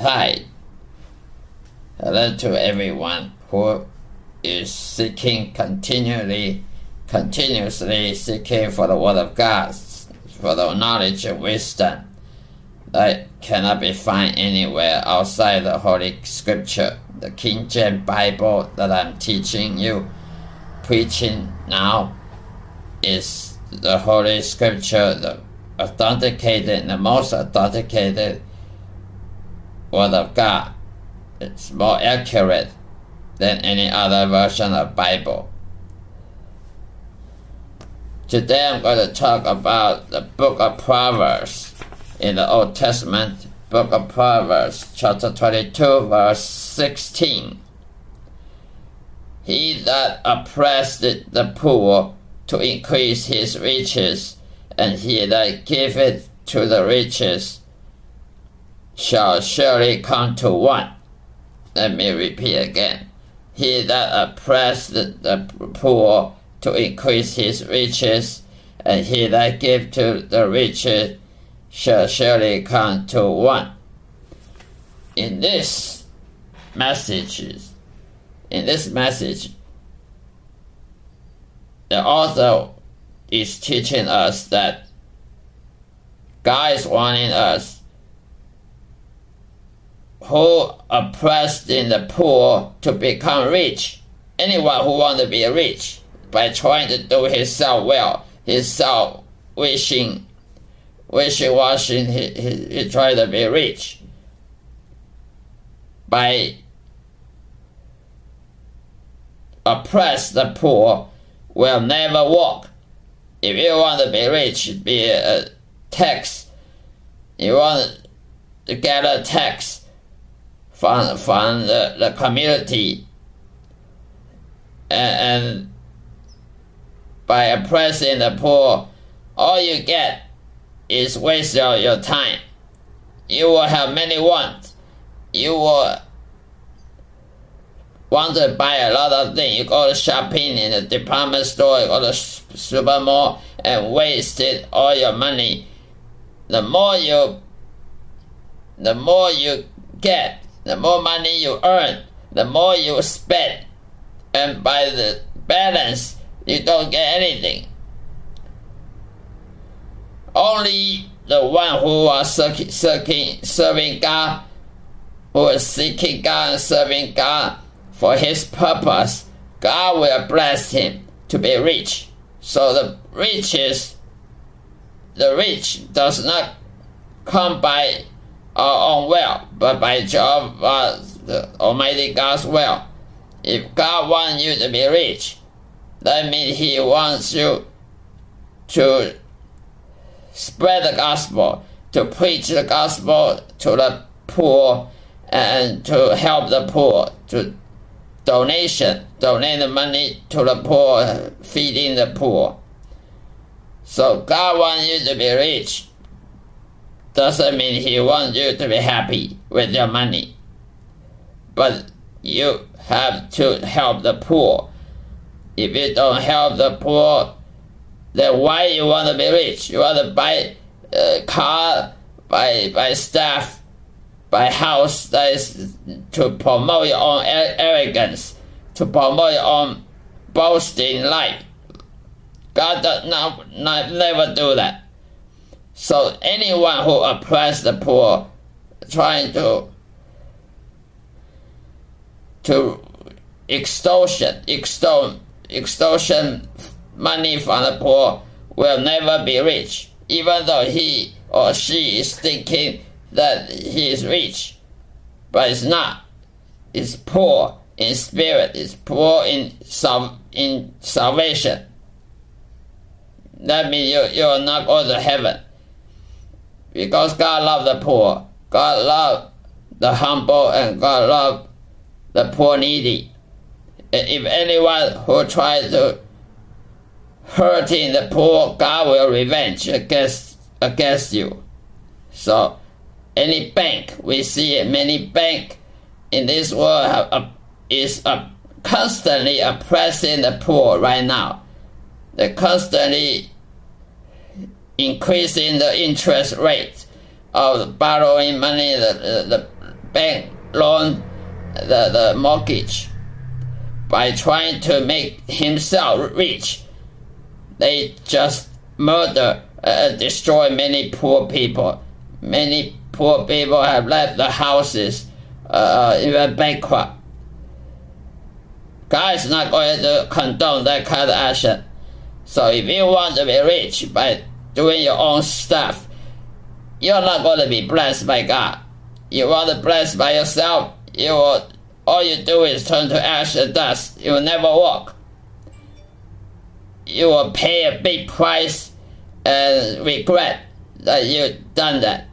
Hi. Hello to everyone who is seeking continually, continuously seeking for the Word of God, for the knowledge and wisdom that cannot be found anywhere outside the Holy Scripture, the King James Bible that I'm teaching you, preaching now, is the Holy Scripture, the authenticated, the most authenticated Word of God. It's more accurate than any other version of Bible. Today I'm going to talk about the book of Proverbs in the Old Testament, book of Proverbs, chapter 22, verse 16. He that oppressed the poor to increase his riches, and he that giveth to the riches shall surely come to want. Let me repeat again. He that oppressed the poor to increase his riches, and he that give to the rich shall surely come to want. In this message, in this message, the author is teaching us that God is warning us who oppressed the poor to become rich. Anyone who wants to be rich by trying to do himself well, himself wishing, wishing, washing, he, he, he tried to be rich. By oppress the poor will never walk. If you want to be rich, be a tax. You want to get a tax from, from the, the community and, and by oppressing the poor, all you get is waste your, your time. You will have many wants. You will want to buy a lot of things. You go shopping in the department store, you go to supermarket and wasted all your money. The more you, the more you get, the more money you earn, the more you spend, and by the balance, you don't get anything. Only the one who was seeking, seeking, serving God, who is seeking God and serving God for His purpose, God will bless him to be rich. So the riches, the rich does not come by Uh, our own will, but by Jehovah, the Almighty God's will. If God wants you to be rich, that means He wants you to spread the gospel, to preach the gospel to the poor, and to help the poor, to donation, donate the money to the poor, feeding the poor. So God wants you to be rich. Doesn't mean He wants you to be happy with your money. But you have to help the poor. If you don't help the poor, then why you want to be rich? You want to buy a car, buy buy stuff, buy house that is to promote your own arrogance, to promote your own boasting life. God does not, not never do that. So anyone who oppresses the poor, trying to to extortion, extol, extortion money from the poor will never be rich, even though he or she is thinking that he is rich, but it's not. It's poor in spirit. It's poor in sal- in salvation. That means you you are not going to heaven. Because God loves the poor. God loves the humble and God loves the poor needy. If anyone who tries to hurting the poor, God will revenge against against you. So any bank we see many bank in this world have, is uh, constantly oppressing the poor right now. They're constantly increasing the interest rate of borrowing money, the, the, the bank loan the, the mortgage by trying to make himself rich. They just murder and uh, destroy many poor people. Many poor people have left the houses, uh, even bankrupt. God is not going to condone that kind of action. So if you want to be rich by doing your own stuff, you're not going to be blessed by God. You want to bless by yourself, you will, all you do is turn to ash and dust. You will never walk. You will pay a big price and regret that you done that.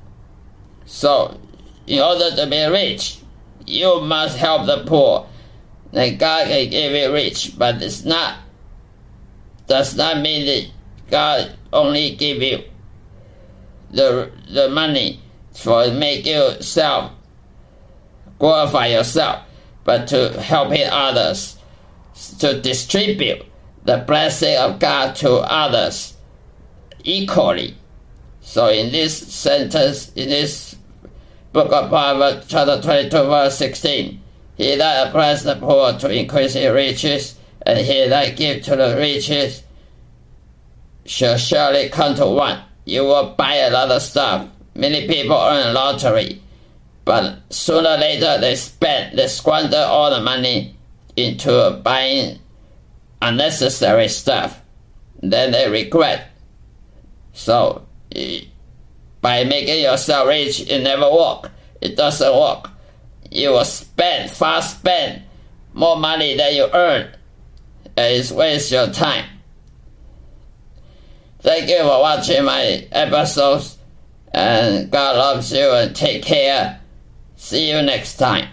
So, in order to be rich, you must help the poor. And God can give you rich, but it's not does not mean that God only give you the the money for make yourself glorify yourself, but to helping others, to distribute the blessing of God to others equally. So in this sentence, in this book of Proverbs, chapter 22, verse 16, he that oppresses the poor to increase his riches, and he that gives to the riches shall surely come to want. You will buy a lot of stuff. Many people earn lottery, but sooner or later they spend, they squander all the money into buying unnecessary stuff. Then they regret. So, by making yourself rich, it never work. It doesn't work. You will spend, fast spend more money than you earn. And It's waste your time. Thank you for watching my episodes. And God loves you and take care. See you next time.